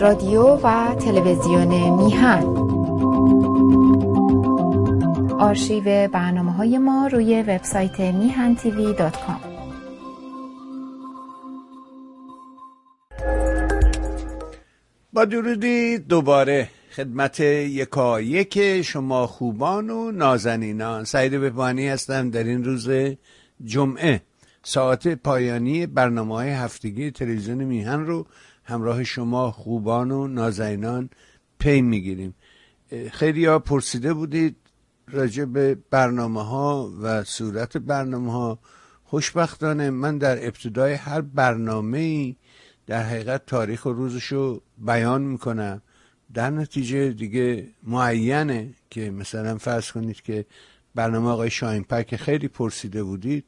رادیو و تلویزیون میهن. آرشیو برنامه های ما روی وبسایت میهن تیوی دات کام. با درودی دوباره خدمت یکا یک شما خوبان و نازنینان. سعید بپانی هستم در این روز جمعه. ساعت پایانی برنامه های هفتگی تلویزیون میهن رو همراه شما خوبان و نازنینان پی می‌گیریم. خیلی ها پرسیده بودید راجع به برنامه ها و صورت برنامه ها خوشبختانه من در ابتدای هر برنامه در حقیقت تاریخ و روزش رو بیان می‌کنم. در نتیجه دیگه معینه که مثلا فرض کنید که برنامه آقای شاینپر که خیلی پرسیده بودید.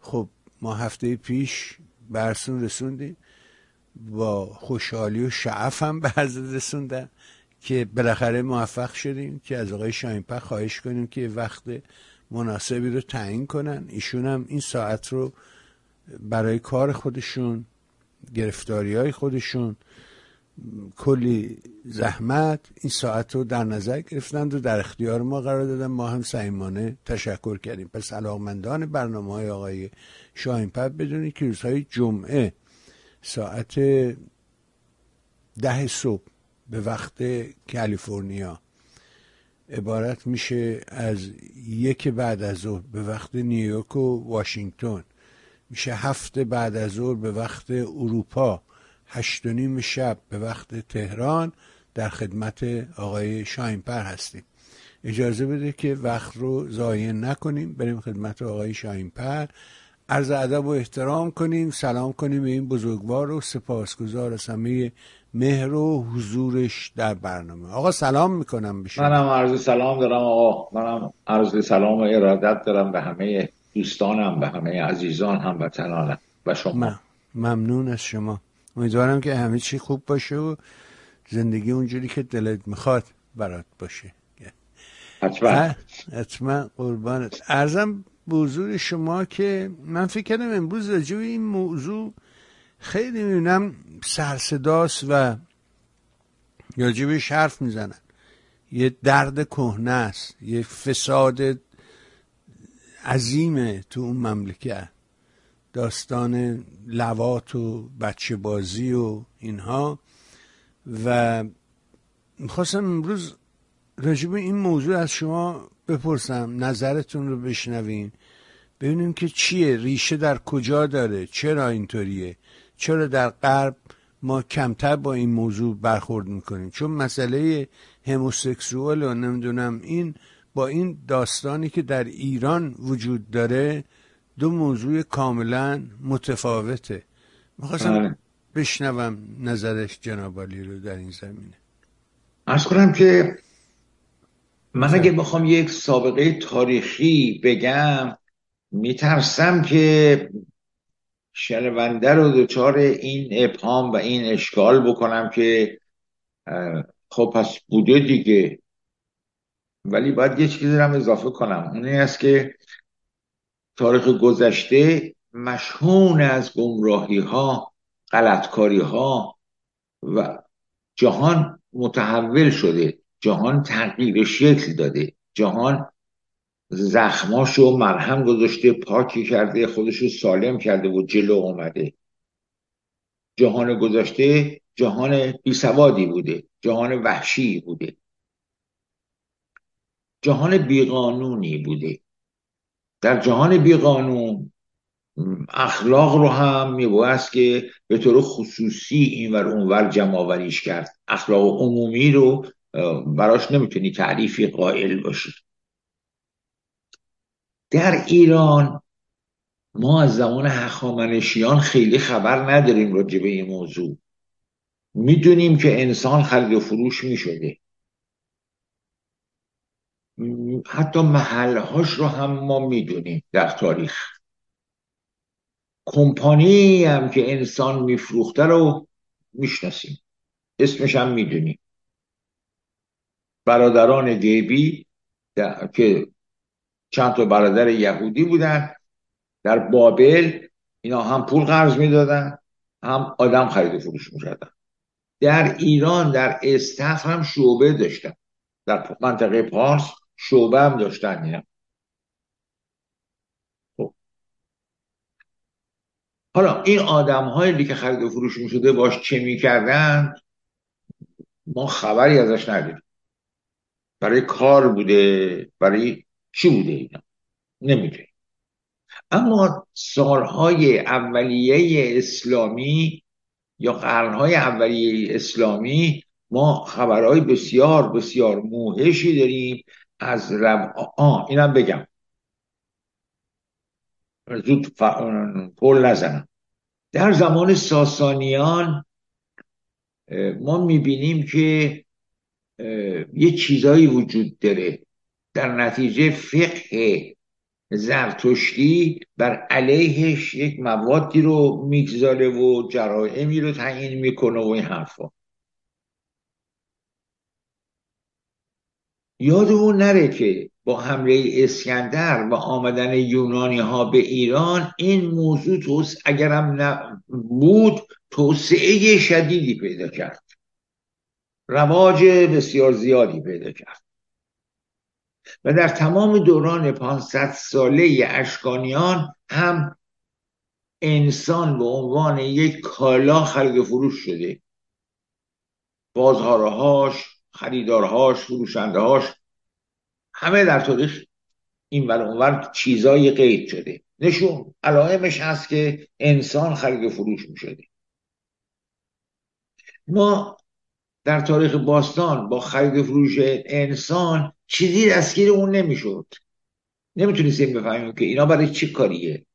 خب ما هفته پیش برسون رسوندیم. با خوشحالی و شعف هم به رسوندن که بالاخره موفق شدیم که از آقای شاینپر خواهش کنیم که وقت مناسبی رو تعیین کنن. ایشون هم این ساعت رو برای کار خودشون گرفتاری های خودشون کلی زحمت این ساعت رو در نظر گرفتند و در اختیار ما قرار دادن. ما هم سعیمانه تشکر کردیم. پس علاقمندان برنامه های آقای شاهینپر بدونید که روزهای جمعه ساعت ده صبح به وقت کالیفرنیا. عبارت میشه از یک بعد از ظهر به وقت نیویورک و واشنگتن. میشه هفت بعد از ظهر به وقت اروپا. هشت و نیم شب به وقت تهران در خدمت آقای شاینپر هستیم. اجازه بده که وقت رو ضایع نکنیم. بریم خدمت آقای شاینپر. عرض ادب و احترام کنیم سلام کنیم به این بزرگوار و سپاسگزار از همه مهر و حضورش در برنامه. آقا سلام می‌کنم بشیم منم عرض سلام دارم آقا. منم عرض سلام و ارادت دارم به همه دوستانم به همه عزیزان هموطنانم و شما. ممنون از شما. امیدوارم که همه چی خوب باشه و زندگی اونجوری که دلت می‌خواد برات باشه. حتما. حتما قربانت. ارزم به شما که من فکر کردم امروز راجع این موضوع خیلی می‌بینم سرصداست و راجبش حرف می‌زنن. یه درد کهنه است یه فساد عظیمه تو اون مملکت. داستان لوات و بچه بازی و اینها. و می‌خواستم امروز راجب این موضوع از شما بپرسم نظرتون رو بشنویم ببینیم که چیه ریشه در کجا داره چرا اینطوریه چرا در غرب ما کمتر با این موضوع برخورد می‌کنیم؟ چون مسئله هموسکسوال و نمی‌دونم این با این داستانی که در ایران وجود داره دو موضوع کاملا متفاوته. می‌خواستم آره. بشنوم نظرش جنابالی رو در این زمینه. ارز کنم که من اگه بخوام یک سابقه تاریخی بگم میترسم که شنونده رو دچار این ابهام و این اشکال بکنم که خب پس بوده دیگه. ولی باید یه چیزی رو اضافه کنم. اون است که تاریخ گذشته مشهون از گمراهی ها غلطکاری ها و جهان متحول شده. جهان تغییر شکل داده. جهان زخماشو مرهم گذاشته پاکی کرده خودشو سالم کرده و جلو اومده. جهان گذاشته جهان بیسوادی بوده جهان وحشی بوده. جهان بیقانونی بوده. در جهان بیقانون اخلاق رو هم میبایست که به طور خصوصی این ور اونور جمع کرد. اخلاق عمومی رو براش نمی‌تونی تعریفی قائل باشی. در ایران ما از زمان هخامنشیان خیلی خبر نداریم راجع به این موضوع. می‌دونیم که انسان خرید و فروش می‌شده. حتی محلهاش رو هم ما می‌دونیم در تاریخ. کمپانی هم که انسان میفروخته رو می‌شناسیم. اسمش هم می‌دونیم. برادران دیبی که چند تا برادر یهودی بودن در بابل اینا هم پول قرض می‌دادن هم آدم خرید و فروش می‌کردن. در ایران در استخ هم شعبه داشتن. در منطقه پارس شعبه هم داشتن اینا. خب. حالا این آدم هایی که خرید و فروش می شده باش چه می‌کردن؟ ما خبری ازش نداریم. برای کار بوده برای چی بوده اینا؟ نمی‌دونیم اما سالهای اولیه اسلامی یا قرنهای اولیه اسلامی ما خبرهای بسیار بسیار موهشی داریم از رب آه اینم بگم. زود ف... پول نزنم. در زمان ساسانیان ما می‌بینیم که یه چیزایی وجود داره. در نتیجه فقه زرتشتی بر علیهش یک موادی رو می‌گذاره و جرائمی رو تعیین می‌کنه و این حرفا. یادمون نره که با حمله اسکندر و آمدن یونانی ها به ایران این موضوع توس اگرم بود توسعه شدیدی پیدا کرد. رواج بسیار زیادی پیدا کرد. و در تمام دوران 500 ساله اشکانیان هم انسان به عنوان یک کالا خرید فروش شده. بازهارهاش خریدارهاش فروشندهاش همه در تاریخ این ور اونور چیزای قید شده. نشون علائمش هست که انسان و فروش می شده ما در تاریخ باستان با خرید فروش انسان چیزی دستگیر اون نمی‌شد. نمی‌تونستیم بفهمیم که اینا برای چی کاریه.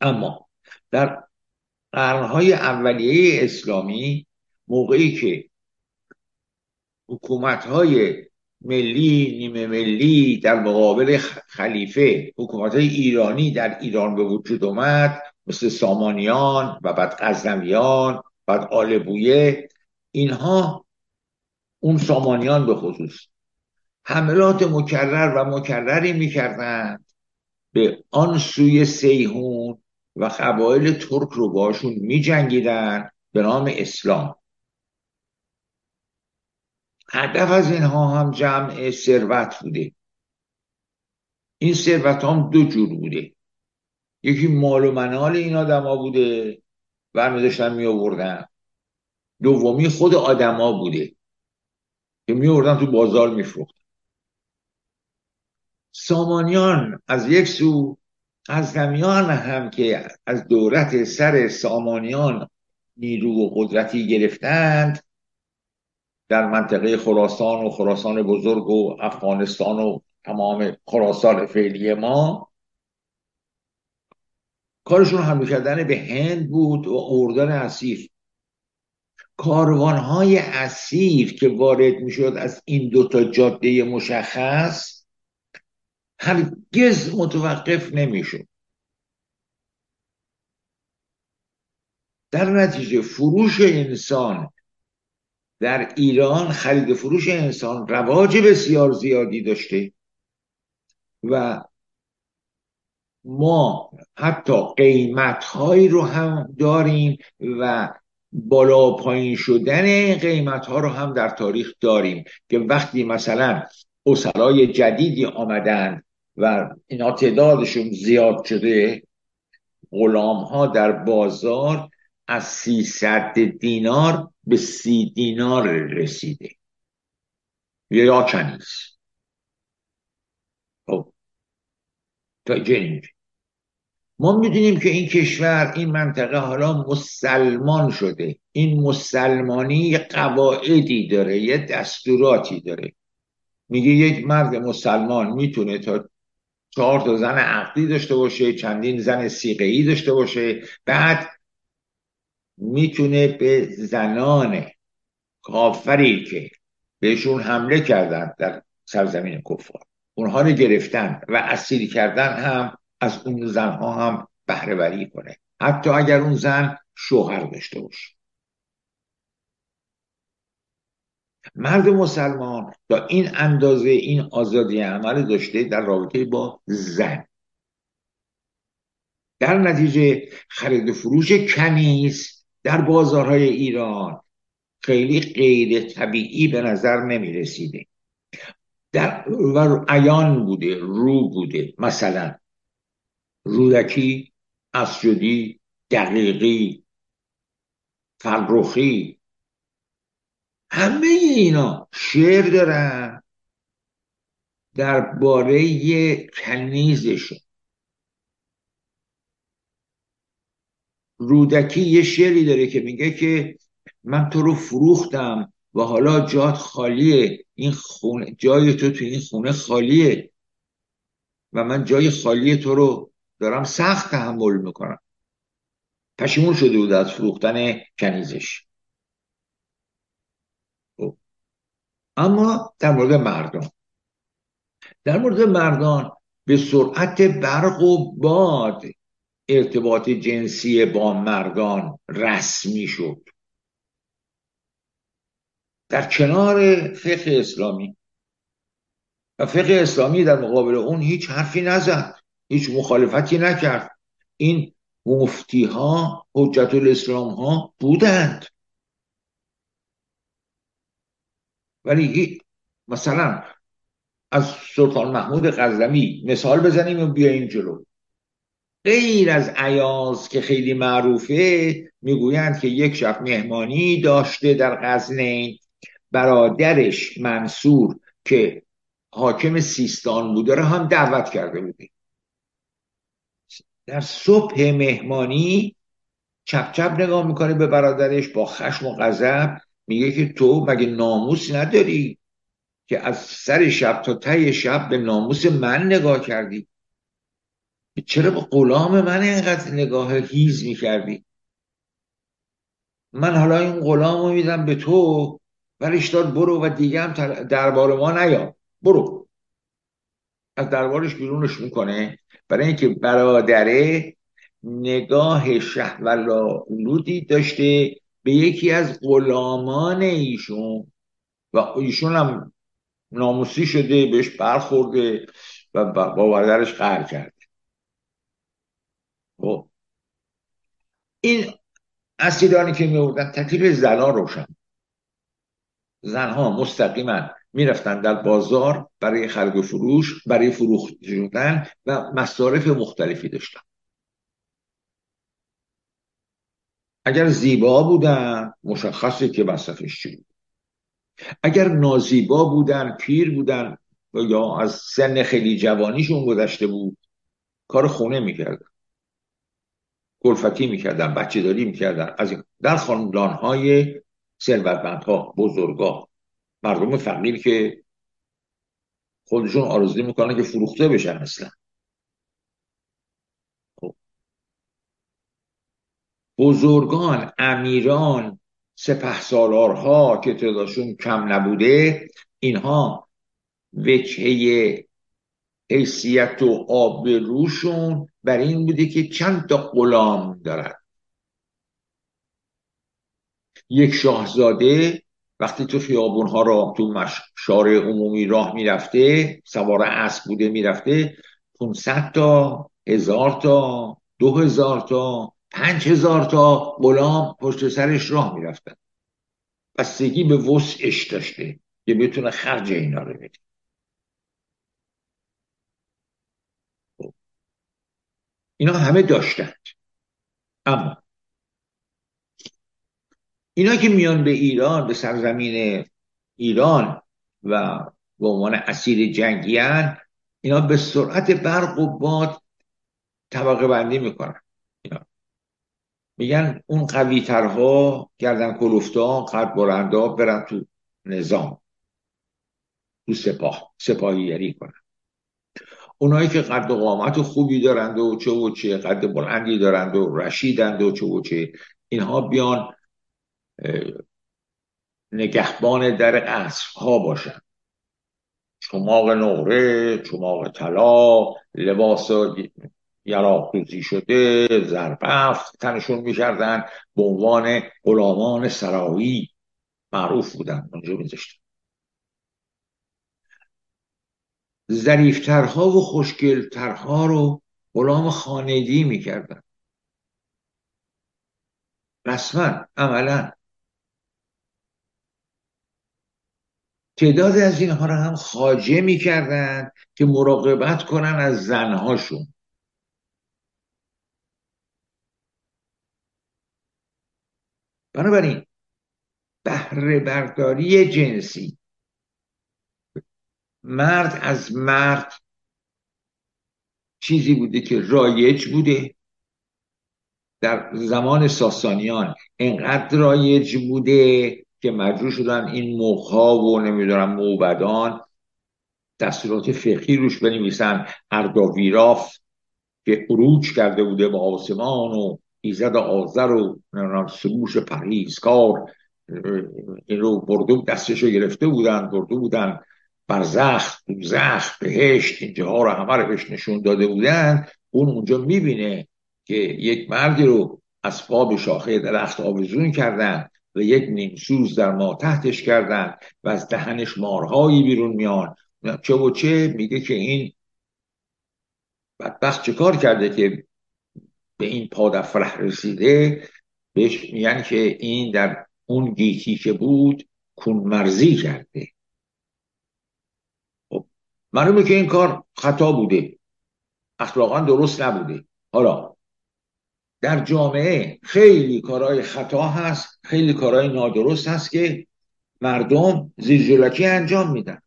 اما در قرنهای اولیه اسلامی موقعی که حکومت های ملی نیمه ملی در مقابل خلیفه حکومت های ایرانی در ایران به وجود اومد مثل سامانیان و بعد قزنویان بعد آل بویه اینها اون سامانیان به خصوص حملات مکرر و مکرری می‌کردند به آن سوی سیهون و قبایل ترک رو باشون میجنگیدن به نام اسلام. هدف از اینها هم جمع ثروت بوده. این ثروت هم دو جور بوده. یکی مال و منال این آدما بوده. برمی داشتن می آوردن دومی خود آدما بوده که می آوردن تو بازار می سامانیان از یک سو از هم که از دولت سر سامانیان نیرو و قدرتی گرفتند در منطقه خراسان و خراسان بزرگ و افغانستان و تمام خراسان فعلی ما کارشون حمله کردن به هند بود و اردن اسیر. کاروانهای اسیر که وارد می‌شد از این دوتا جاده مشخص هرگز متوقف نمی‌شد. در نتیجه فروش انسان در ایران خرید فروش انسان رواج بسیار زیادی داشته و ما حتی قیمت هایی رو هم داریم و بالا پایین شدن قیمت ها رو هم در تاریخ داریم که وقتی مثلا اسرای جدیدی آمدن و اینا تعدادشون زیاد شده غلام ها در بازار از 300 دینار به سی دینار رسیده. یا کنیز خب تا ما می‌دونیم که این کشور این منطقه حالا مسلمان شده. این مسلمانی یه قواعدی داره یه دستوراتی داره. میگه یک مرد مسلمان می‌تونه تا چهار تا زن عقدی داشته باشه چندین زن سیقهی داشته باشه. بعد می‌تونه به زنان کافری که بهشون حمله کردن در سرزمین کفار اونها رو گرفتن و اسیر کردن هم از اون زنها هم بهره کنه. حتی اگر اون زن شوهر داشته باشه. مرد مسلمان تا این اندازه این آزادی عمل داشته در رابطه با زن. در نتیجه خرید فروش کنیز در بازارهای ایران خیلی غیر طبیعی به نظر نمی رسیده در و عیان بوده رو بوده مثلا رودکی اسجدی دقیقی فرخی. همه اینا شعر دارن درباره کنیزشون. رودکی یه شعری داره که میگه که من تو رو فروختم و حالا جات خالیه. این خونه جای تو تو این خونه خالیه. و من جای خالی تو رو دارم سخت تحمل می‌کنم. پشیمون شده بود از فروختن کنیزش. خب. اما در مورد مردان. در مورد مردان به سرعت برق و باد ارتباط جنسی با مردان رسمی شد. در کنار فقه اسلامی. و فقه اسلامی در مقابل اون هیچ حرفی نزد. هیچ مخالفتی نکرد. این مفتی ها حجت الاسلام ها بودند. ولی مثلا از سلطان محمود غزنوی مثال بزنیم و بیایم جلو. غیر از عیاز که خیلی معروفه می‌گویند که یک شب مهمانی داشته در غزنین برادرش منصور که حاکم سیستان بوده را هم دعوت کرده بوده در صبح مهمانی چپ چپ نگاه می‌کنه به برادرش با خشم و غضب. میگه که تو مگه ناموس نداری که از سر شب تا ته شب به ناموس من نگاه کردی؟ چرا به غلام من اینقدر نگاه هیز می‌کردی؟ من حالا این غلام رو میدم به تو ورش داد برو و دیگه هم دربار ما نیا. برو. از دربارش بیرونش می‌کنه. برای اینکه برادره نگاه شهولودی داشته به یکی از غلامان ایشون و ایشون هم ناموسی شده بهش برخورده و با برادرش قهر کرده. خب. این اسیرانی که می تکلیف زنان روشن. زنها مستقیما می‌رفتن در بازار برای خرید و فروش برای فروخت شدن و مصارف مختلفی داشتن. اگر زیبا بودن مشخصه که مصرفش چی بود. اگر نازیبا بودن پیر بودن یا از سن خیلی جوانیشون گذشته بود کار خونه می‌کردن. گلفتی می‌کردن بچه داری می‌کردن از در خاندان های ثروتمندها بزرگا. مردم فقیر که خودشون آرزو می‌کنن که فروخته بشن اصلا خب. بزرگان امیران سپه سالارها که تعدادشون کم نبوده اینها وجهه حیثیت و آبروشون بر این بوده که چند تا غلام دارد یک شاهزاده وقتی تو خیابون ها را تو شارع عمومی راه می‌رفته سوار اسب بوده می‌رفته 500 تا هزار تا دو هزار تا پنج هزار تا غلام پشت سرش راه می‌رفتن. بستگی به وسعش داشته که بتونه خرج اینا رو بده. خب. اینا همه داشتند. اما اینا که میان به ایران به سرزمین ایران و به عنوان اسیر جنگیان اینا به سرعت برق و باد طبقه بندی می‌کنن. اینا. میگن اون قوی ترها گردن کلوفتا قد برندا برن تو نظام. تو سپاه سپاهیگری کنن. اونایی که قد و قامت خوبی دارند و چه و چه قد بلندی دارند و رشیدند و چه و چه اینها بیان نگهبان در قصف ها باشن. چماق نقره چماق طلا لباس یراقوزی شده زربفت تنشون می‌کردن به عنوان غلامان سرایی معروف بودن اونجا میذاشتن. ظریفترها و خوشگلترها رو غلام خانگی می‌کردن. رسما عملا تعداد از اینها رو هم خاجه می‌کردن که مراقبت کنن از زنهاشون. بنابراین بهره برداری جنسی مرد از مرد چیزی بوده که رایج بوده. در زمان ساسانیان انقدر رایج بوده که مجبور شدن این مخها و نمی‌دونم موبدان دستورات فقهی روش بنویسن. ارداویراف که عروج کرده بوده به آسمان و ایزد آذر و سروش پرهیزکار این رو برده دستش رو گرفته بودن برده بودن. برزخ دوزخ بهشت اینجاها رو همه رو نشون داده بودن. اون اونجا می‌بینه که یک مردی رو اسباب شاخه درخت آویزون کردن. و یک نیمسوز در ما تحتش کردن و از دهنش مارهایی بیرون میان. چه و چه میگه که این بدبخت چه کار کرده که به این پادفره رسیده؟ بهش میگن که این در اون گیتی که بود کون مرزی کرده. خب معلومه که این کار خطا بوده. اخلاقا درست نبوده. حالا در جامعه خیلی کارهای خطا هست خیلی کارهای نادرست هست که مردم زیرجلکی انجام میدن.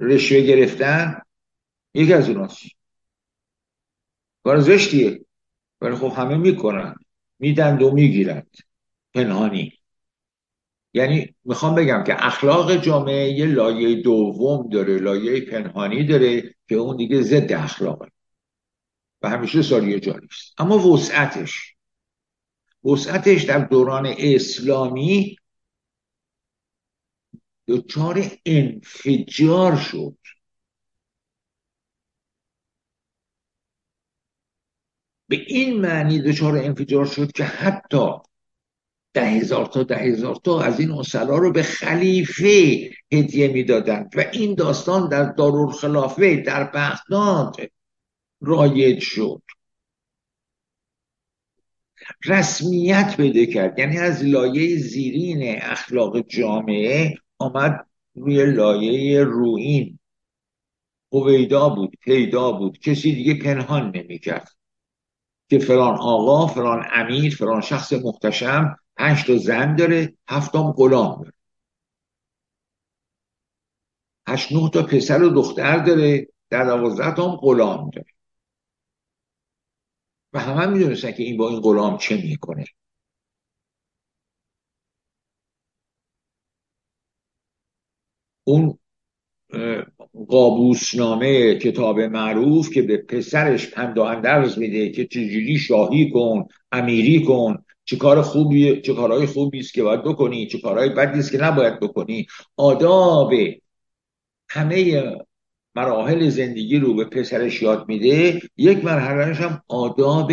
رشوه گرفتن یکی از اوناست. کار زشتیه. ولی خب همه می‌کنن. میدند و می‌گیرند. پنهانی. یعنی می‌خوام بگم که اخلاق جامعه یه لایه دوم داره لایه پنهانی داره که اون دیگه ضد اخلاقه. و همیشه سالیه جاری است. اما وسعتش وسعتش در دوران اسلامی دچار انفجار شد. به این معنی دچار انفجار شد که حتی ده هزار تا ده هزار تا از این اصلا رو به خلیفه هدیه می‌دادند. و این داستان در دارالخلافه در بغداد رایج شد. رسمیت بده کرد. یعنی از لایه زیرین اخلاق جامعه آمد روی لایه روین هویدا بود پیدا بود. کسی دیگه پنهان نمی‌کرد. که فلان آقا فلان امیر فلان شخص محتشم پنج تا زن داره هفتم غلام داره. هشت نه تا پسر و دختر داره در دوازده تا هم غلام داره. و همه هم می‌دونستن که این با این غلام چه می‌کنه. اون قابوسنامه کتاب معروف که به پسرش پنداهندرز میده که چجوری شاهی کن امیری کن چه کار خوبی چه کارهای خوبی است که باید بکنی چه کارهای بدی است که نباید بکنی. آداب همه مراحل زندگی رو به پسرش یاد میده یک مرحلهش هم آداب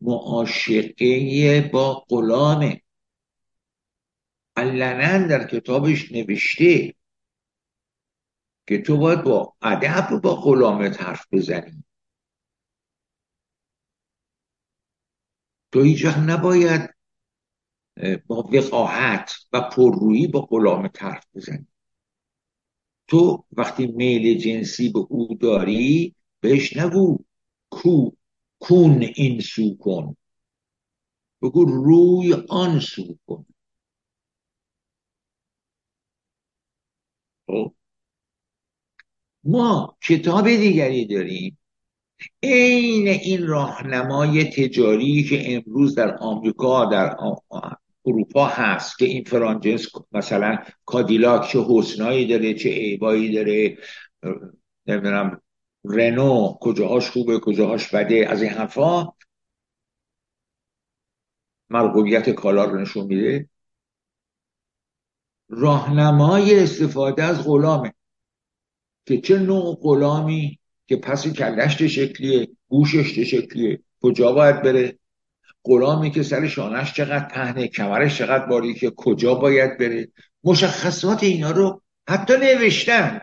معاشقه با غلامه. علنا در کتابش نوشته که تو باید با ادب با غلامت حرف بزنی. تو هیچ نباید با وقاحت و پررویی با غلامت حرف بزنی. تو وقتی میل جنسی به او داری بهش نگو. کو کون این سو کن. بگو روی آن سو کن. خب؟ ما کتاب دیگری داریم. عین این راهنمای تجاری که امروز در آمریکا در اروپا هست که این فرانجنس مثلا کادیلاک چه حسنایی داره چه عیبایی داره نمی‌دونم رنو کجاهاش خوبه کجاهاش بده از این حرفا مرغوبیت کالا رو نشون میده. راهنمای استفاده از غلامه که چه نوع غلامی که پس کلشت شکلیه گوشش شکلیه کجا باید بره؟ غلامی که سر شانش چقدر پهنه کمرش چقدر باری که کجا باید بره. مشخصات اینا رو حتی نوشتند.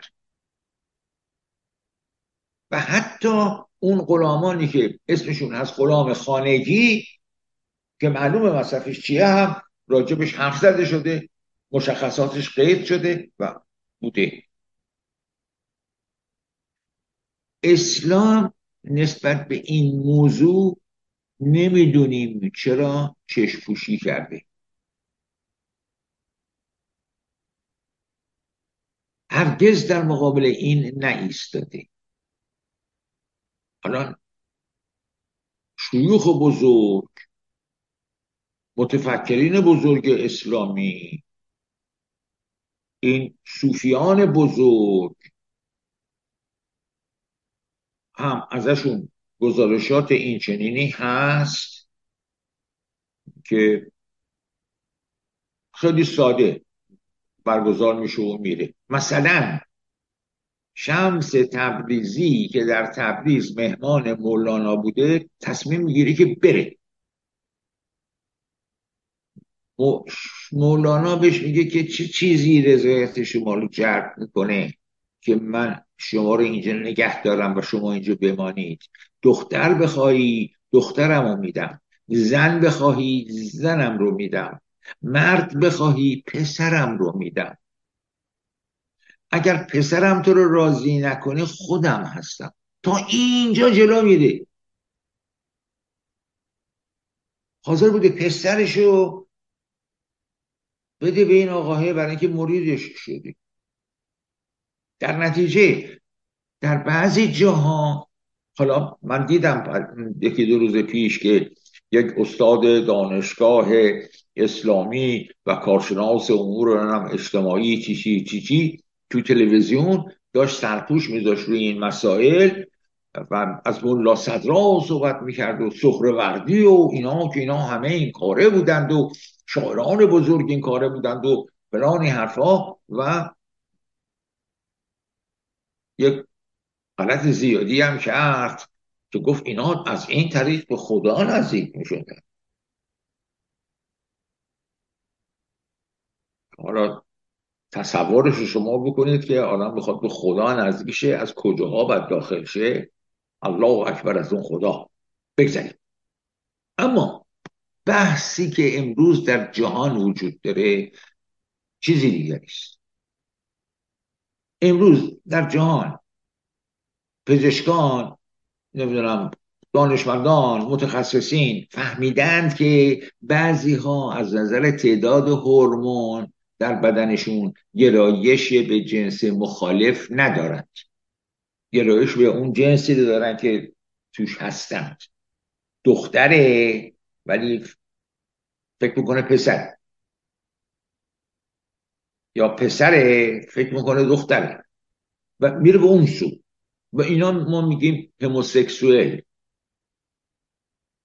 و حتی اون غلامانی که اسمشون هست غلام خانگی که معلوم مصرفش چیه هم راجبش حرف زده شده مشخصاتش قید شده و بوده. اسلام نسبت به این موضوع نمی‌دونیم چرا چشپوشی کرده. هرگز در مقابل این نایستاده. حالا شیوخ بزرگ متفکرین بزرگ اسلامی این صوفیان بزرگ هم ازشون گزارشات این چنینی هست که خیلی ساده برگزار میشه و میره. مثلا شمس تبریزی که در تبریز مهمان مولانا بوده تصمیم می‌گیره که بره. مولانا بهش میگه که چه چیزی رضایت شما رو جلب می‌کنه که من شما رو اینجا نگه دارم و شما اینجا بمانید. دختر بخواهی دخترم رو میدم. زن بخواهی زنم رو میدم. مرد بخواهی پسرم رو میدم. اگر پسرم تو رو راضی نکنه خودم هستم. تا اینجا جلو میره حاضر بوده پسرشو بده به این آقاهه برای اینکه مریدش شده در نتیجه در بعضی جاها حالا من دیدم یکی دو روز پیش که یک استاد دانشگاه اسلامی و کارشناس امور اجتماعی چی چی چی تو تلویزیون داشت سرپوش میذاشت روی این مسائل و از ملا صدرا صحبت می‌کرد و سخر وردی و اینا که اینا همه این کاره بودند و شاعران بزرگ این کاره بودند و فلان حرفا و یک غلط زیادی هم کرد که گفت اینا از این طریق به خدا نزدیک می حالا تصورش رو شما بکنید که آدم بخواد به خدا نزدیک شه از کجاها باید داخل شه؟ الله اکبر از اون خدا. بگذاریم. اما بحثی که امروز در جهان وجود داره چیزی دیگری است امروز در جهان پزشکان نمی‌دونم دانشمندان متخصصین فهمیدند که بعضی ها از نظر تعداد هورمون در بدنشون گرایش به جنس مخالف ندارند. گرایش به اون جنسی دارن که توش هستند. دختره ولی فکر می‌کنه پسر. یا پسره فکر می‌کنه دختره. و میره به اون سو. و اینا ما میگیم هموسکسوئل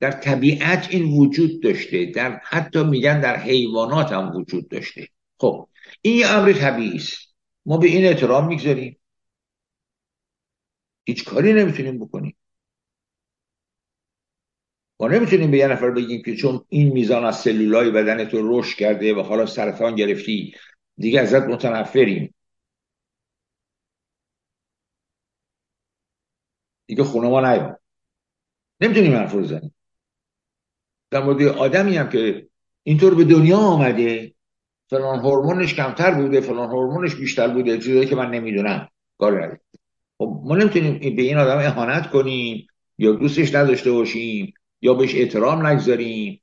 در طبیعت این وجود داشته در حتی میگن در حیوانات هم وجود داشته. خب این یه امر طبیعی است. ما به این احترام می‌گذاریم. هیچ کاری نمی‌تونیم بکنیم. ما نمی‌تونیم به یه نفر بگیم که چون این میزان از سلولای بدن تو رشد کرده و حالا سرطان گرفتی دیگه ازت متنفریم. دیگه خونه ما نیام نمی‌تونیم حرف رو در مورد آدمی هم که اینطور به دنیا آمده فلان هورمونش کمتر بوده فلان هورمونش بیشتر بوده چیزایی که من نمی‌دونم. کار خب ما نمی‌تونیم به این آدم اهانت کنیم یا دوستش نداشته باشیم یا بهش احترام نگذاریم.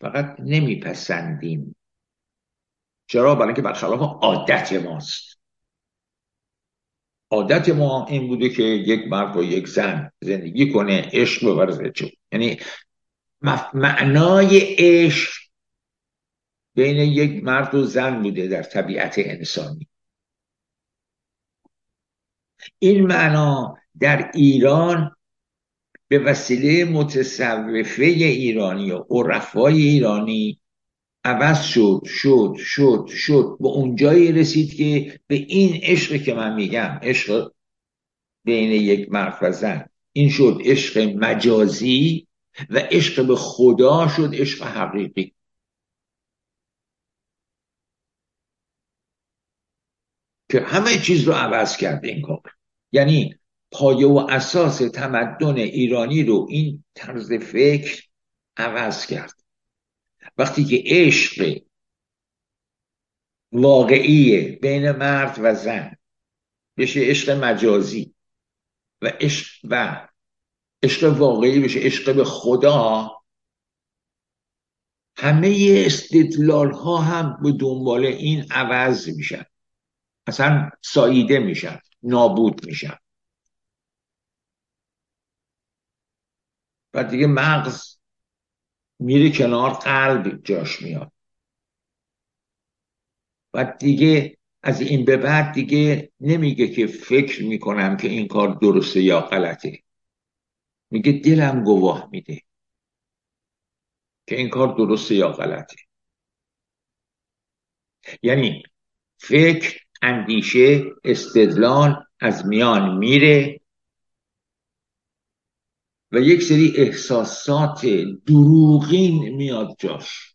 فقط نمیپسندیم. چرا؟ برای اینکه برخلاف عادت ماست. عادت ما این بوده که یک مرد با یک زن زندگی کنه عشق بورزه چون یعنی معنای عشق بین یک مرد و زن بوده در طبیعت انسانی. این معنا در ایران به وسیله متصوفه ایرانی و عرفای ایرانی عوض شد شد شد شد. به اونجایی رسید که به این عشق که من میگم عشق بین یک مرد این شد عشق مجازی و عشق به خدا شد عشق حقیقی. که همه چیز رو عوض کرده این کار. یعنی پایه و اساس تمدن ایرانی رو این طرز فکر عوض کرد. وقتی که عشق واقعیه بین مرد و زن بشه عشق مجازی و عشق و عشق واقعی بشه عشق به خدا همه استدلال ها هم به دنبال این عوض میشن. اصلا ساییده میشن نابود میشن. و دیگه مغز میره کنار قلب جاش میاد. و دیگه از این به بعد دیگه نمیگه که فکر می‌کنم که این کار درسته یا غلطه. میگه دلم گواه میده که این کار درسته یا غلطه. یعنی فکر اندیشه استدلال از میان میره و یک سری احساسات دروغین میاد جاش.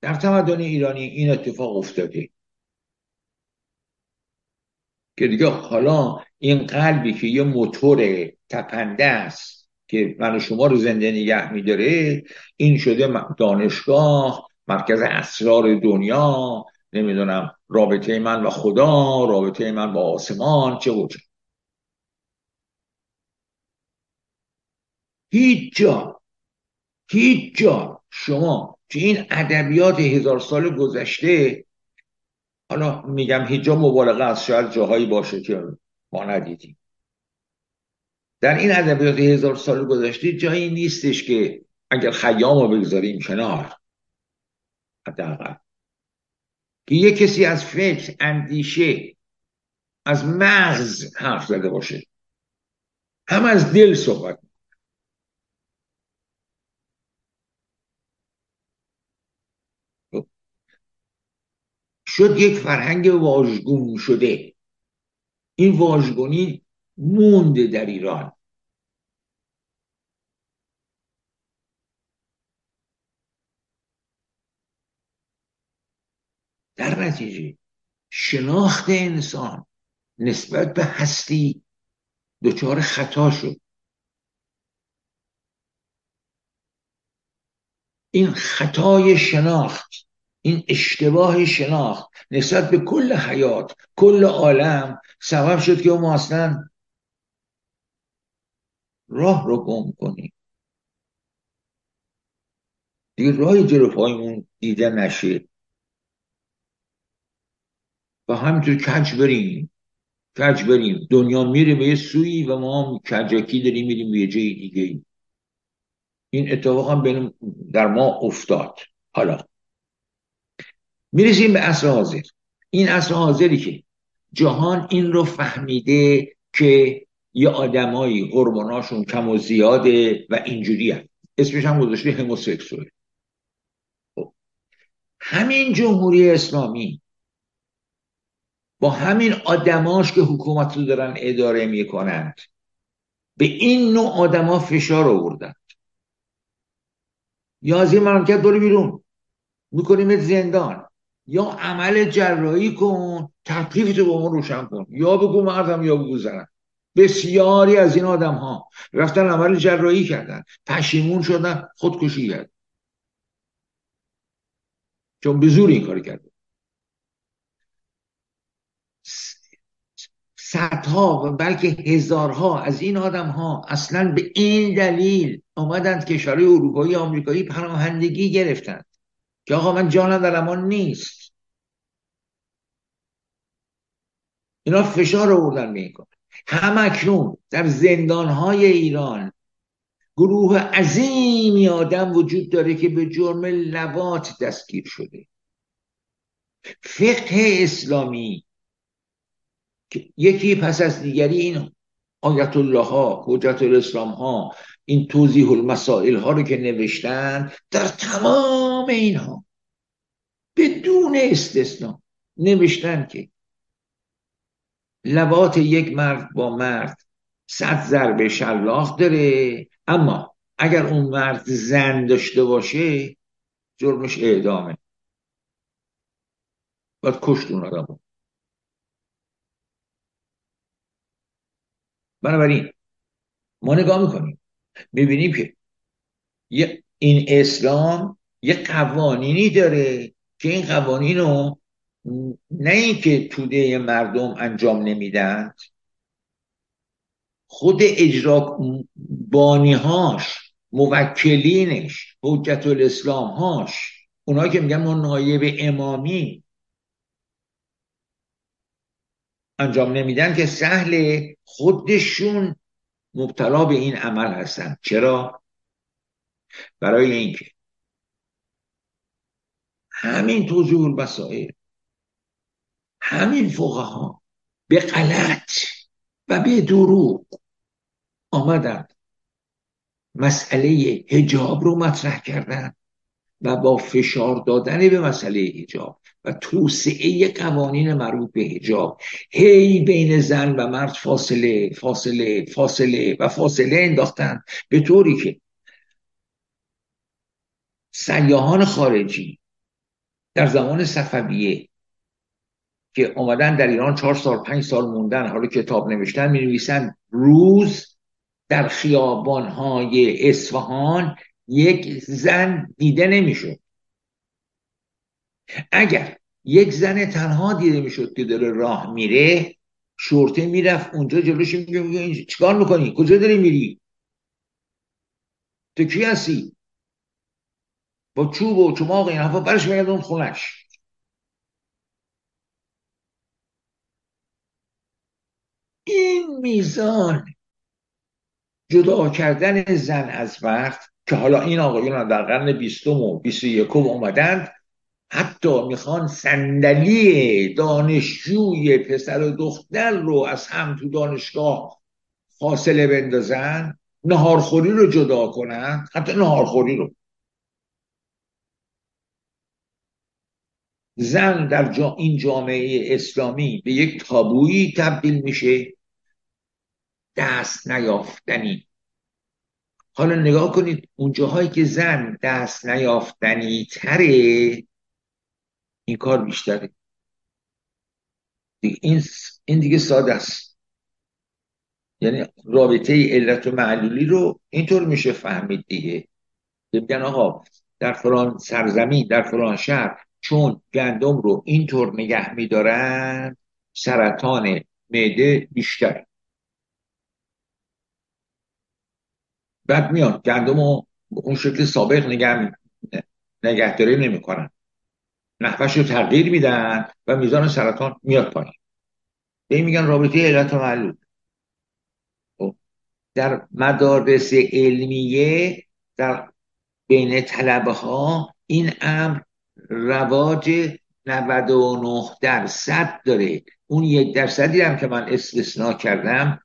در تمدن ایرانی این اتفاق افتاده. که دیگه حالا این قلبی که یه موتور تپنده است که من و شما رو زنده نگه میداره این شده دانشگاه مرکز اسرار دنیا نمی‌دونم رابطه من و خدا رابطه من با آسمان چه و هیچ جا هیچ جا شما که این ادبیات هزار سال گذشته حالا میگم هیچ جا مبالغه است شاید جاهایی باشه که ما ندیدیم. در این ادبیات هزار سال گذشته جایی نیستش که اگر خیام رو بگذاریم کنار. حداقل. که یه کسی از فکر اندیشه از مغز حرف زده باشه. هم از دل صحبت شد یک فرهنگ واژگون شده. این واژگونی مونده در ایران. در نتیجه شناخت انسان نسبت به هستی دچار خطا شد. این خطای شناخت این اشتباه شناخت نسبت به کل حیات کل عالم سبب شد که ما اصلا راه رو گم کنیم. دیگه راه جلو پایمون دیده نشه. و همینطور کج بریم کج بریم. دنیا میره به یه سوی و ما هم کجاکی داریم میریم به یه جای دیگه این اتفاق هم در ما افتاد. حالا می‌رسیم به اصر حاضر. این اصر حاضری که جهان این رو فهمیده که یه آدمایی هورموناشون کم و زیاده و اینجوری هم. اسمش هم گذاشته هموسکسوال. خب. همین جمهوری اسلامی با همین آدماش که حکومت رو دارن اداره می‌کنند به این نوع آدما فشار آوردن یا از این مملکت بیرون. می‌کنیم زندان. یا عمل جراحی کن تکلیف تو با ما روشن کن. یا بگو مردم یا بگو زنم. بسیاری از این آدم ها رفتن عمل جراحی کردن. پشیمون شدن خودکشی کرد چون به زور این کاری کرده صدها و بلکه هزارها از این آدم ها اصلا به این دلیل آمدند کشورهای اروپایی آمریکایی پناهندگی گرفتند. که آقا من جانم در امان نیست. اینا فشار آوردن به این کار. هم اکنون در زندان های ایران گروه عظیمی آدم وجود داره که به جرم لوات دستگیر شده. فقه اسلامی که یکی پس از دیگری این آیت الله ها حجت الاسلام ها این توضیح المسائل ها رو که نوشتن در تمام اینها. بدون استثنا نوشتن که لبات یک مرد با مرد صد ضربه شلاق داره اما اگر اون مرد زن داشته باشه جرمش اعدامه. باید کشت اون آدم بنابراین ما نگاه می‌کنیم. می‌بینیم که این اسلام یه قوانینی داره که این قوانین رو نه اینکه توده مردم انجام نمیدند خود اجرا بانیهاش موکلینش حجت الاسلام هاش اونایی که میگن ما نایب امامی انجام نمیدن که سهل خودشون مبتلا به این عمل هستن چرا؟ برای اینکه همین توضیح المسائل همین فقها به غلط و به دروغ آمدن. مسئله هجاب رو مطرح کردن و با فشار دادن به مسئله هجاب و توسعه قوانین مربوط به هجاب هی بین زن و مرد فاصله فاصله فاصله و فاصله انداختن. به طوری که سیاهان خارجی در زمان صفویه که اومدن در ایران چهار سال پنج سال موندن حالا کتاب نوشتن می نویسن روز در خیابانهای اصفهان یک زن دیده نمی‌شد. اگر یک زن تنها دیده می‌شد که داره راه میره شورته می‌رفت اونجا جلوش میگه چیکار می‌کنی؟ کجا داری میری؟ تو کی هستی؟ با چوب و چماق این حرفا برش اون خونش. این میزان جدا کردن زن از مرد که حالا این آقایون در قرن بیستم و بیست و یکم اومدند حتی می‌خوان صندلی دانشجوی پسر و دختر رو از هم تو دانشگاه فاصله بندازن نهارخوری رو جدا کنن حتی نهارخوری رو. زن در جا این جامعه اسلامی به یک تابویی تبدیل میشه دست نیافتنی. حالا نگاه کنید اون جاهایی که زن دست نیافتنی تره این کار بیشتره. این این دیگه ساده است. یعنی رابطه علت و معلولی رو اینطور میشه فهمید دیگه. میگن آقا در فلان سرزمین در فلان شهر چون گندم رو اینطور نگه میدارن سرطان معده بیشتر بعد میان گندم رو اون شکل سابق نگه نگهداری نمی‌کنن. نحوش رو تغییر میدن و میزان سرطان میاد پایین. به میگن رابطه علت و معلول. خب، در مدارس علمیه در بین طلبه ها این امر رواج 99 درصد داره. اون یک درصدی هم که من استثناء کردم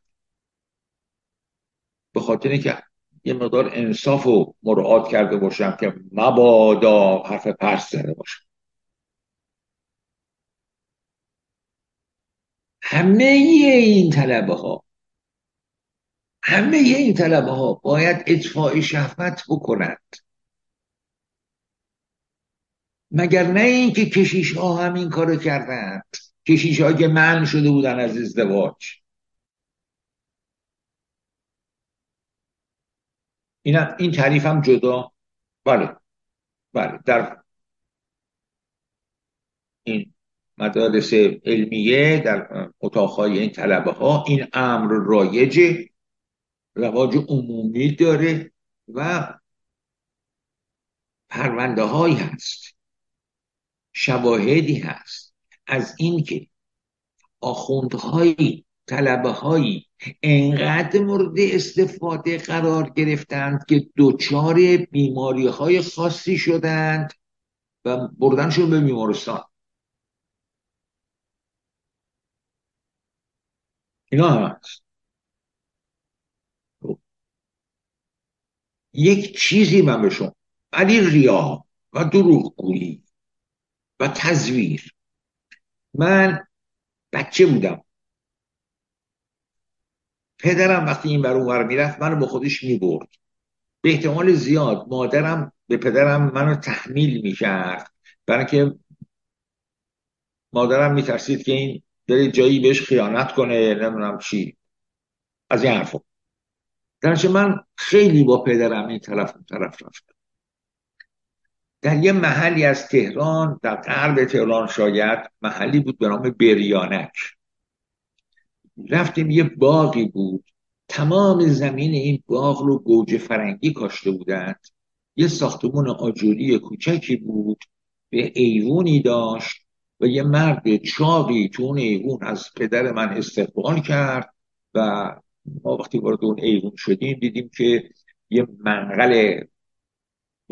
به خاطر که یه مقدار انصاف و مراعات کرده باشم که مبادا حرف پرس زده باشم. همه این طلبه ها همه این طلبه ها باید اطفاع شهوت بکنند. مگر نه اینکه کشیش ها هم این کارو کردند کشیش ها که من شده بودن از ازدواج. این این تعریف هم جدا بله بله در این مدارس علمیه در اتاقهای این طلبه ها این امر رایج رواج عمومی داره و پرونده هایی هست. شواهدی هست از اینکه آخوندهایی طلبه هایی انقدر مورد استفاده قرار گرفتند که دچار بیماری های خاصی شدند و بردنشون به بیمارستان. اینا هست. خب. یک چیزی من به شما ولی ریا و دروغگویی. و تزویر. من بچه بودم. پدرم وقتی این بر اونور می‌رفت منو با خودش می‌برد. به احتمال زیاد مادرم به پدرم منو تحمیل می‌کرد. برای که مادرم میترسید که این بره جایی بهش خیانت کنه نمی‌دونم چی. از این حرفا. درچه من خیلی با پدرم این طرف طرف رفتم. در یه محلی از تهران در غرب تهران شاید محلی بود به نام بریانک. رفتیم یه باقی بود. تمام زمین این باغ رو گوجه فرنگی کاشته بودند. یه ساختمون آجوری کوچکی بود. به ایوونی داشت و یه مرد چاقی تو اون ایوون از پدر من استقبال کرد و ما وقتی وارد اون ایوون شدیم دیدیم که یه منقل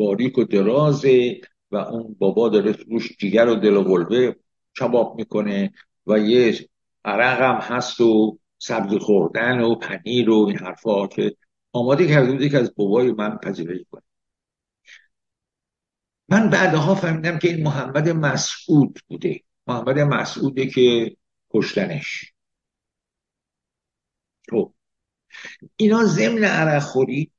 باریک و درازه و اون بابا داره روش دیگر و دل و قلبه کباب می‌کنه و یه عرق هم هست و سبزی خوردن و پنیر و این حرفا که آماده کرده بوده که از بابای من پذیرایی کنه. من بعدها فهمیدم که این محمد مسعود بوده. محمد مسعوده که کشتنش. خب. اینا ضمن عرق خوری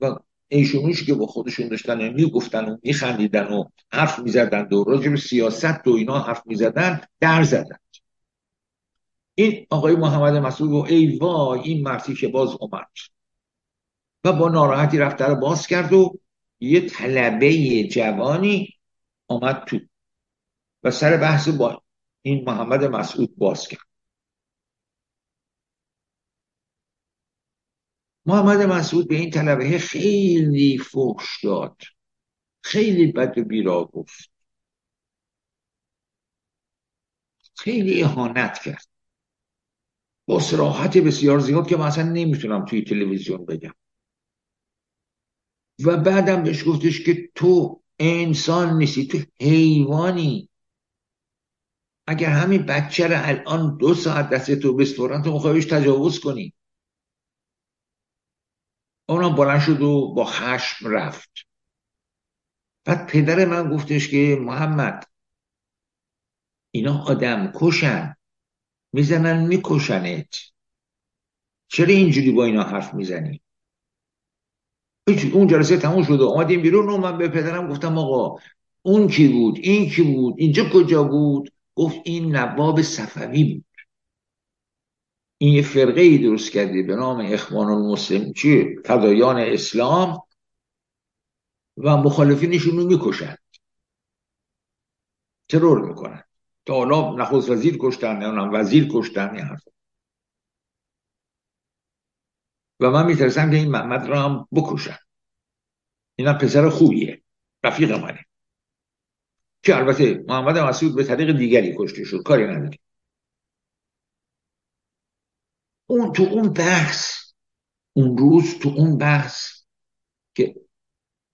و ایشونوش که با خودشون داشتن می‌گفتن و میخندیدن و حرف می‌زدن و راجع به سیاست و اینا حرف می‌زدن در زدن این آقای محمد مسعود و ای وای این مرتی که باز اومد و با ناراحتی رفت رو باز کرد و یه طلبه جوانی آمد تو و سر بحث با این محمد مسعود باز کرد. محمد مسعود به این طلبه خیلی فحش داد. خیلی بد و بیرا گفت. خیلی اهانت کرد. با سراحت بسیار زیاد که مثلا نمی‌تونم توی تلویزیون بگم. و بعدم بهش گفتش که تو انسان نیستی تو حیوانی. اگر همین بچه رو الان دو ساعت دست تو بسپرن تو مخواهیش تجاوز کنی. اونم بلند شد و با خشم رفت. بعد پدر من گفتش که محمد اینا آدم کشن می‌زنن میکشنت. چرا اینجوری با اینا حرف می‌زنی؟ اون جلسه تموم شده آمدیم بیرون. و من به پدرم گفتم آقا اون کی بود؟ این کی بود؟ اینجا کجا بود؟ گفت این نواب صفوی بود. این یه فرقه ای درست کرده به نام اخوان المسلم چی؟ فدایان اسلام و مخالفینشون رو می‌کشند ترور می‌کنن. تا حالا نخست وزیر کشتن نمی‌دونم وزیر کشتن این حرف و من میترسم که این محمد را هم بکشن. اینا پسر خوبیه. رفیق منه. که البته محمد مسعود به طریق دیگری کشته شد. کاری نداری اون تو اون بحث اون روز تو اون بحث که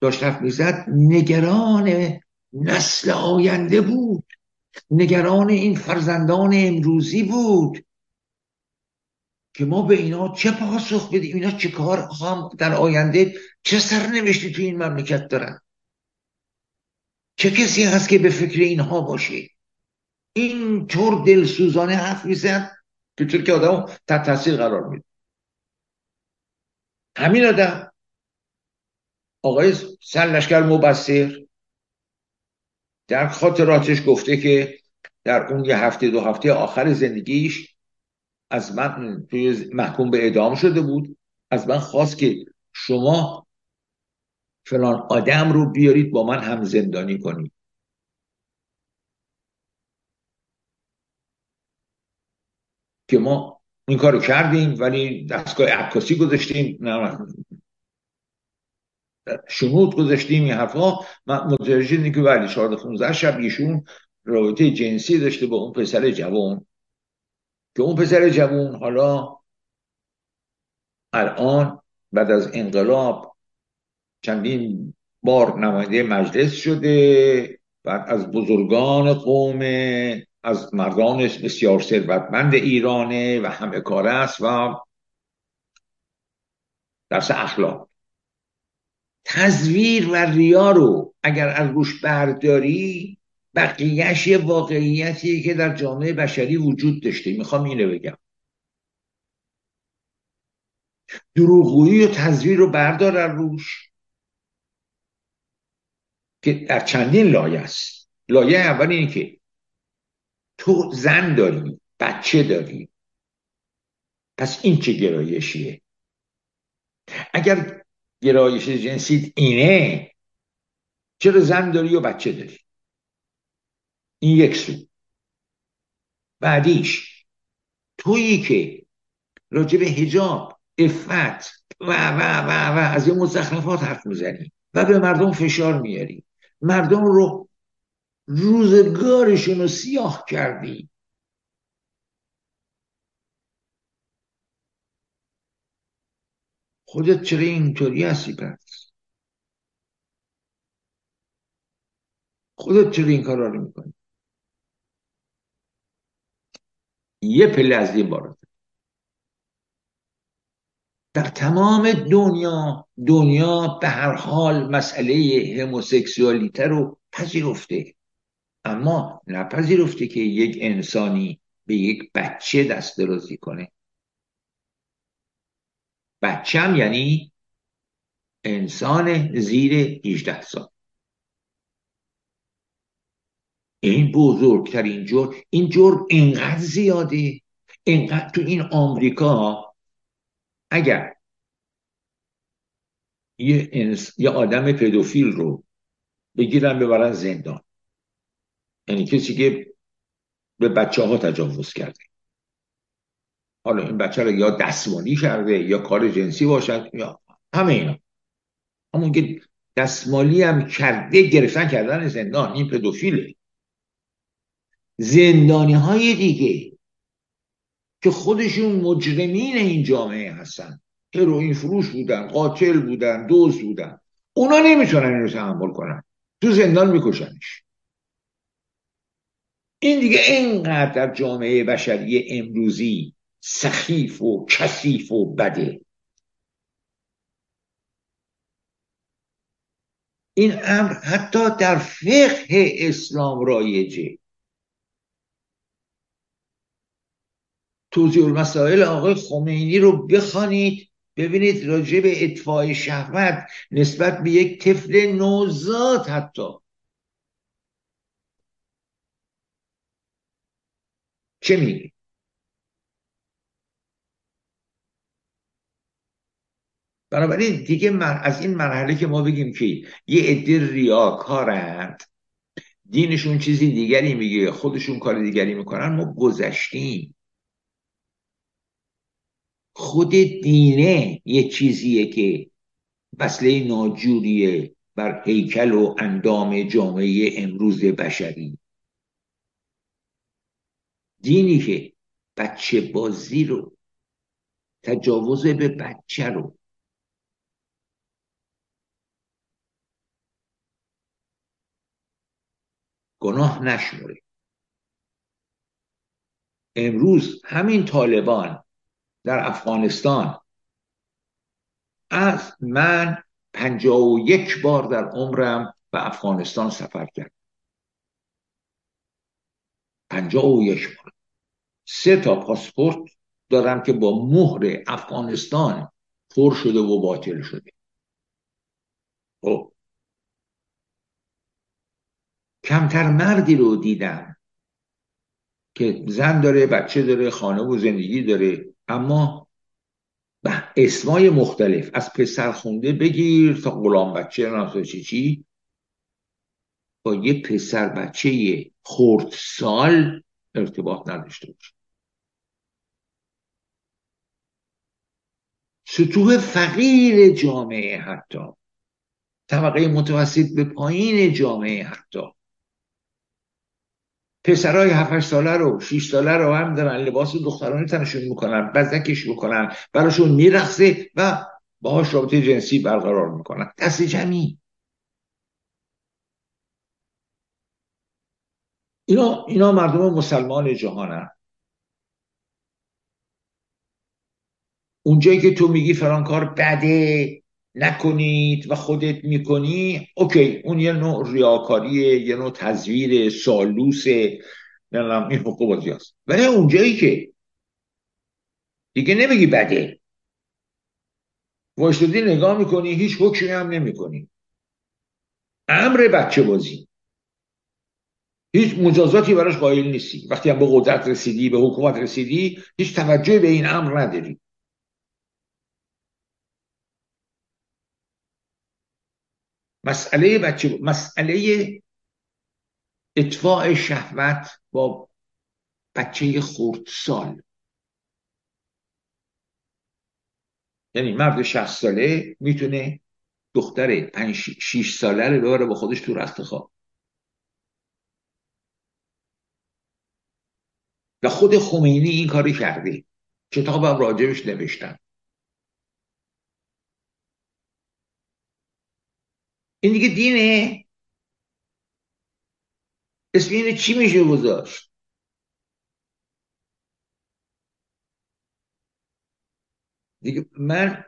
داشت حرف می‌زد نگران نسل آینده بود. نگران این فرزندان امروزی بود که ما به اینا چه پاسخ بدیم؟ اینا چه کار هم در آینده چه سرنوشتی تو این مملکت دارن؟ چه کسی هست که به فکر اینها باشه؟ این طور دلسوزانه حرف می‌زد طور که آدم تحت تاثیر قرار میده. همین آدم آقای سرلشکر مبصر در خاطراتش گفته که در اون یه هفته دو هفته آخر زندگیش از من توی محکوم به اعدام شده بود. از من خواست که شما فلان آدم رو بیارید با من هم زندانی کنید. که ما این کارو کردیم ولی دستگاه عکاسی گذاشتیم شنود گذاشتیم این حرفا. من متوجه که ولی 14 15 شب ایشون رابطه جنسی داشته با اون پسر جوان. که اون پسر جوان حالا الان بعد از انقلاب چندین بار نماینده مجلس شده بعد از بزرگان قوم از مردان بسیار ثروتمند ایرانه و همه کار است و درس اخلاق. تزویر و ریا رو اگر از روش برداری بقیهش یه واقعیتیه که در جامعه بشری وجود داشته. می‌خوام اینو بگم. دروغگویی و تزویر رو بردار از روش که در چندین لایه است. لایه اول اینه که تو زن داری بچه داری. پس این چه گرایشیه؟ اگر گرایش جنسیت اینه چرا زن داری و بچه داری؟ این یک سو. بعدیش تویی که راجع به هجاب افت و و و و از این مزخرفات حرف می‌زنی و به مردم فشار میاری. مردم رو روزگارشون رو سیاه کردی. خودت چرا اینطوری هستی پس؟ خودت چرا این کارا رو می‌کنی؟ یه پله از این بارات در تمام دنیا دنیا به هر حال مسئله هموسکسوالیته رو پذیرفته. اما نپذیرفته که یک انسانی به یک بچه دست درازی کنه. بچم یعنی انسان زیر 18 سال. این بزرگترین جرم این جرم اینقدر زیاده اینقدر تو این آمریکا اگر یه, انس... یه آدم پدوفیل رو بگیرن ببرن زندان. یعنی کسی که به بچه ها تجاوز کرده. حالا این بچه رو یا دستمالی کرده یا کار جنسی باشد یا همه اینا. همون که دستمالی هم کرده گرفتن کردن زندان این پدوفیله. زندانی های دیگه که خودشون مجرمین این جامعه هستن هروئین فروش بودن قاتل بودن دوز بودن اونا نمی‌تونن این رو تحمل کنن. تو زندان میکشنش. این دیگه اینقدر در جامعه بشری امروزی سخیف و کثیف و بده. این امر حتی در فقه اسلام رایجه. توضیح المسائل آقای خمینی رو بخوانید ببینید راجع به اطفاع شهوت نسبت به یک طفل نوزاد حتی. چه میگه بنابراین دیگه از این مرحله که ما بگیم که یه عده ریاکارند دینشون چیزی دیگری میگه خودشون کار دیگری می‌کنن ما گذشتیم. خود دینه یه چیزیه که وصله ناجوریه بر هیکل و اندام جامعه امروز بشری. دینی که بچه بازی رو تجاوز به بچه رو. گناه نشمره امروز همین طالبان در افغانستان از من پنجاه و یک بار در عمرم به افغانستان سفر کرد. پنجاه و یک بار. سه تا پاسپورت دارم که با مهر افغانستان پر شده و باطل شده. خب. کمتر مردی رو دیدم که زن داره بچه داره خانه و زندگی داره اما به اسمای مختلف از پسر خونده بگیر تا غلام بچه چی چی با یه پسر بچه خورد سال ارتباط نداشته باشه. سطوح فقیر جامعه حتی. طبقه متوسط به پایین جامعه حتی. پسرای 7 ساله رو 6 ساله رو هم دارن لباس دخترانه تنشون می‌کنن بزکش می‌کنن براشون میرخصه و باهاش رابطه جنسی برقرار می‌کنن. دست جمعی. اینا, اینا مردم مسلمان جهانن. اونجایی که تو میگی فرانکار بده نکنید و خودت می‌کنی اوکی اون یه نوع ریاکاریه یه نوع تزویر سالوس نمی‌دونم این حقوق بازی هست. ولی اونجایی که دیگه نمیگی بده. واشدادی نگاه می‌کنی هیچ حکمی هم نمی‌کنی. امر بچه بازی. هیچ مجازاتی براش قائل نیستی. وقتی هم به قدرت رسیدی به حکومت رسیدی هیچ توجه به این امر نداری. مسئله بچه مسئله اطفاع شهوت با بچه خردسال. یعنی مرد شهست ساله می‌تونه دختر پنج شیش ساله رو ببره با خودش تو رخت خواب و خود خمینی این کاری کرده کتابم راجبش نوشتم. این دیگه دینه؟ اسم اینه چی میشه گذاشت؟ دیگه من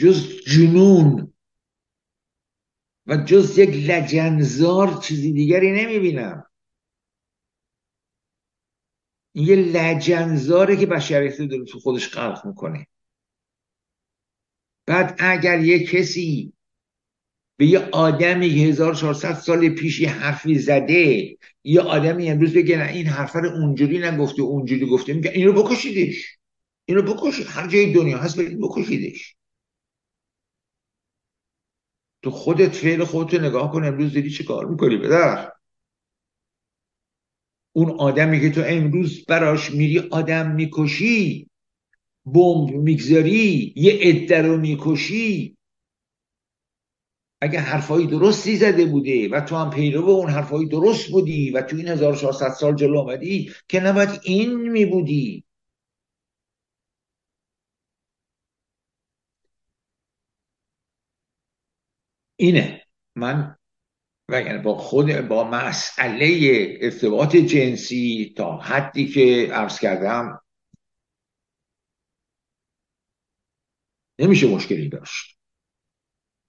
جز جنون و جز یک لجنزار چیزی دیگری نمی‌بینم. این یه لجنزاره که بشریت داره تو خودش خلق می‌کنه. بعد اگر یه کسی به یه آدمی که 1400 سال پیش یه حرفی زده یه آدمی امروز بگه نه این حرف رو اونجوری نگفته اونجوری گفته میگه اینو بکشیدش. اینو بکشید هر جای دنیا هست برید بکشیدش. تو خودت فعل خودتو نگاه کن امروز داری چه کار می‌کنی بدر اون آدمی که تو امروز براش میری آدم می‌کشی بمب می‌گذاری یه عده رو می‌کشی. اگه حرفایی درستی زده بوده و تو هم پیرو اون حرفایی درست بودی و تو این 1400 سال جلو آمدی که نباید این میبودی. اینه. من و یعنی با خود با مسئله ارتباط جنسی تا حدی که عرض کردم نمیشه مشکلی داشت.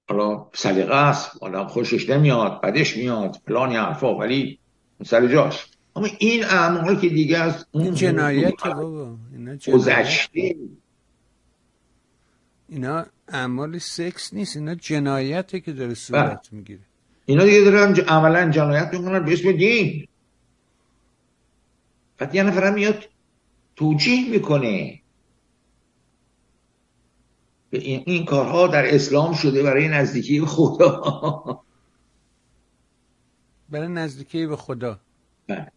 حالا سلیقه است حالا خوشش نمیاد بدش میاد فلان حرفا ولی سر جاش اما این اعمال که دیگه از اون جنایت بابا اینا گذشته. اینا اعمال سکس نیست اینا جنایته که داره صورت بله. می‌گیره. اینا دیگه دارن عملا جنایت می‌کنن. به اسم دین. بعد یه نفرم میاد توجیه می‌کنه. این, این کارها در اسلام شده برای نزدیکی به خدا. برای نزدیکی به خدا. بله.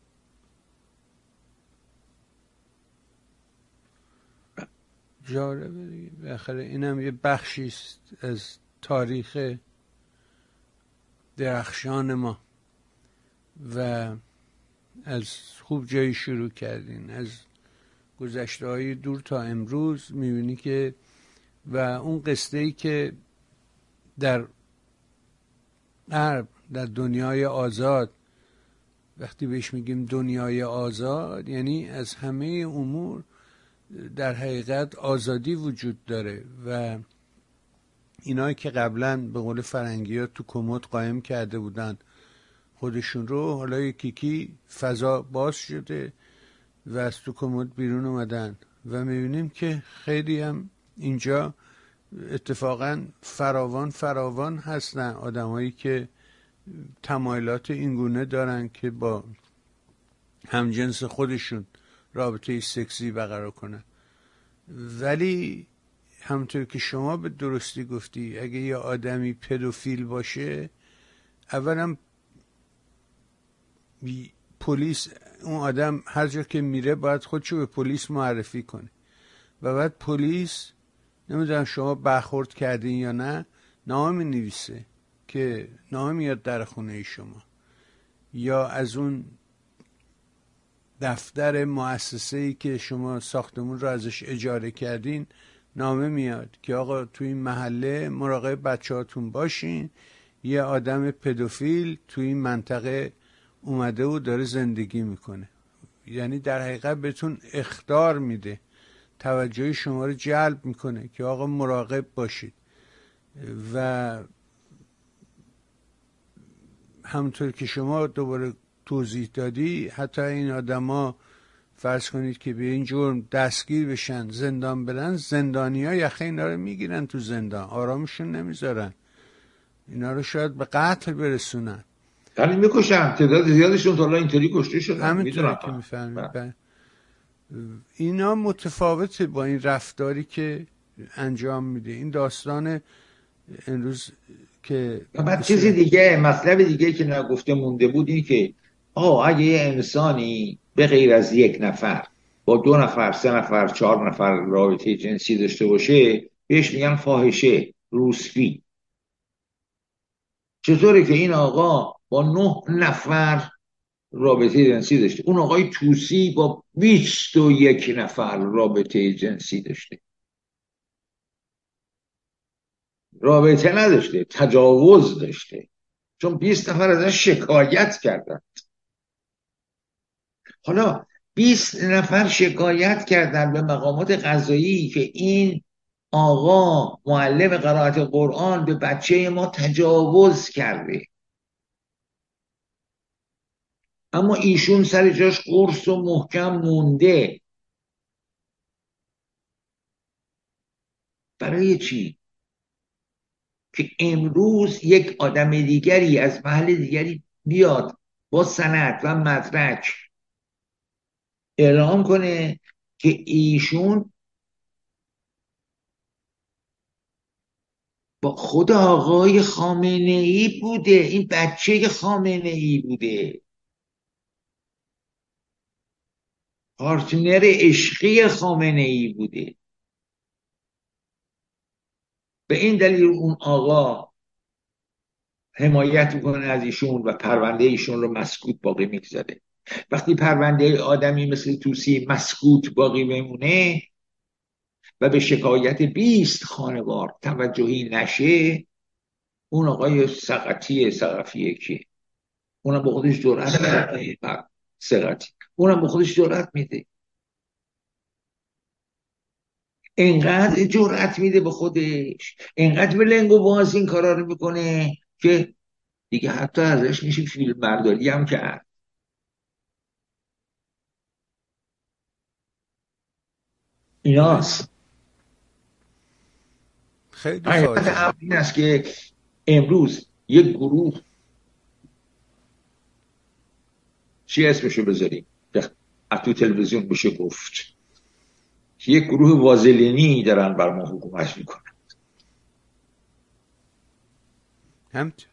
جالبه دیگه. اینم یه بخشی است از تاریخ درخشان ما. و از خوب جایی شروع کردین. از گذشته های دور تا امروز می‌بینی که و اون قصه ای که در غرب در دنیای آزاد وقتی بهش میگیم دنیای آزاد یعنی از همه امور در حقیقت آزادی وجود داره و اینایی که قبلا به قول فرنگی ها تو کمد قایم کرده بودن خودشون رو حالا یکی فضا باز شده و از تو کمد بیرون اومدن. و می‌بینیم که خیلی هم اینجا اتفاقا فراوان فراوان هستن آدمایی که تمایلات اینگونه دارن که با همجنس خودشون رابطه سکسی برقرار کنن. ولی همونطور که شما به درستی گفتی اگه یه آدمی پدوفیل باشه اولا پلیس اون آدم هر جا که میره باید خودشو به پلیس معرفی کنه. و بعد پلیس نمی‌دونم شما برخورد کردین یا نه نامه نویسه که نامه میاد در خونه شما. یا از اون دفتر مؤسسه ای که شما ساختمون رو ازش اجاره کردین نامه میاد که آقا تو این محله مراقب بچه هاتون باشین. یه آدم پدوفیل تو این منطقه اومده و داره زندگی می‌کنه. یعنی در حقیقت بهتون اختار میده. توجه شما رو جلب می‌کنه که آقا مراقب باشید. و همونطور که شما دوباره توضیح دادی حتی این آدما فرض کنید که به این جرم دستگیر بشن زندان برن زندانی ها یخه اینا رو می‌گیرن تو زندان آرامشون نمی‌ذارن. اینا رو شاید به قتل برسونن. یعنی می‌کشن تعداد زیادشون تا اینطوری کشته شدن. همینطوری که می‌فهمید. بله. اینا متفاوته با این رفتاری که انجام میده. این داستان امروز که بعد چیزی دیگه مطلب دیگه که نگفته مونده بود این که آه اگه یه انسانی به غیر از یک نفر با دو نفر سه نفر چهار نفر رابطه جنسی داشته باشه بهش میگن فاحشه روسفی چطوره که این آقا با نه نفر رابطه جنسی داشته؟ اون آقای توسی با بیست و یک نفر رابطه جنسی داشته. رابطه نداشته تجاوز داشته. چون بیست نفر ازش شکایت کردند. حالا بیست نفر شکایت کردن به مقامات قضایی که این آقا معلم قرائت قرآن به بچه ما تجاوز کرده اما ایشون سر جاش قرص و محکم مونده برای چی؟ که امروز یک آدم دیگری از محل دیگری بیاد با سند و مدرک اعلام کنه که ایشون با خود آقای خامنه ای بوده. این بچه خامنه ای بوده. پارتنر عشقی خامنه ای بوده. به این دلیل اون آقا حمایت می‌کنه از ایشون و پرونده ایشون رو مسکوت باقی می‌گذاره. وقتی پرونده آدمی مثل توسی مسکوت باقی بمونه و به شکایت بیست خانوار توجهی نشه اون آقای سقطی سقفیه که اونم به خودش جرأت میده. سقطی. اونم به خودش جرأت میده. انقدر جرأت میده به خودش. انقدر به لنگ و باز این کارا رو می‌کنه که دیگه حتی ازش میشه فیلم برداری هم کرد. ایناست. خیلی این است که امروز یک گروه چی اسمشو بذاریم؟ تو تلویزیون بشه گفت. یک گروه وازلینی دارن بر ما حکومت می‌کنن. همچه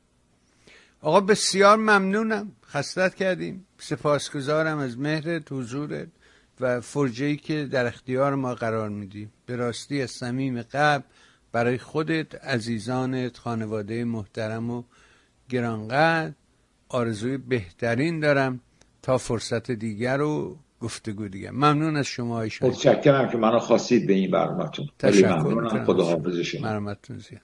آقا بسیار ممنونم. خستت کردیم. سپاسگزارم از مهرت حضورت. و فرجهی که در اختیار ما قرار میدی. به راستی از صمیم قبل برای خودت عزیزانت خانواده محترم و گرانقدر آرزوی بهترین دارم تا فرصت دیگر رو گفتگو دیگه ممنون از شما های متشکرم که منو خواستید به این برنامه‌تون. تشکر. خدا حافظ شما. مرمتون زیاد.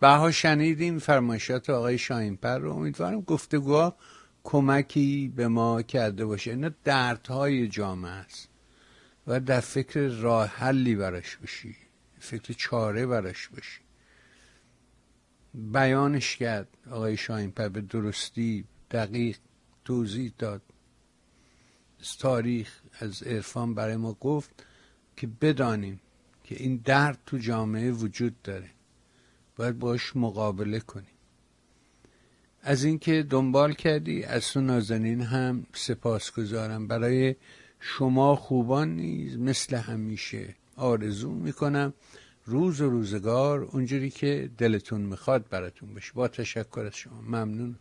بها شنیدیم فرمایشات آقای شاینپر رو. امیدوارم گفتگوها کمکی به ما کرده باشه. اینا دردهای جامعه است. و در فکر راه حلی براش باشی فکر چاره براش باشی بیانش کرد. آقای شاینپر به درستی دقیق توضیح داد. از تاریخ از عرفان برای ما گفت که بدانیم که این درد تو جامعه وجود داره. باید باش مقابله کنیم. از اینکه دنبال کردی از تو نازنین هم سپاس گذارم برای شما خوبان نیز مثل همیشه آرزو می‌کنم. روز و روزگار اونجوری که دلتون می‌خواد براتون بشه با تشکر از شما. ممنون.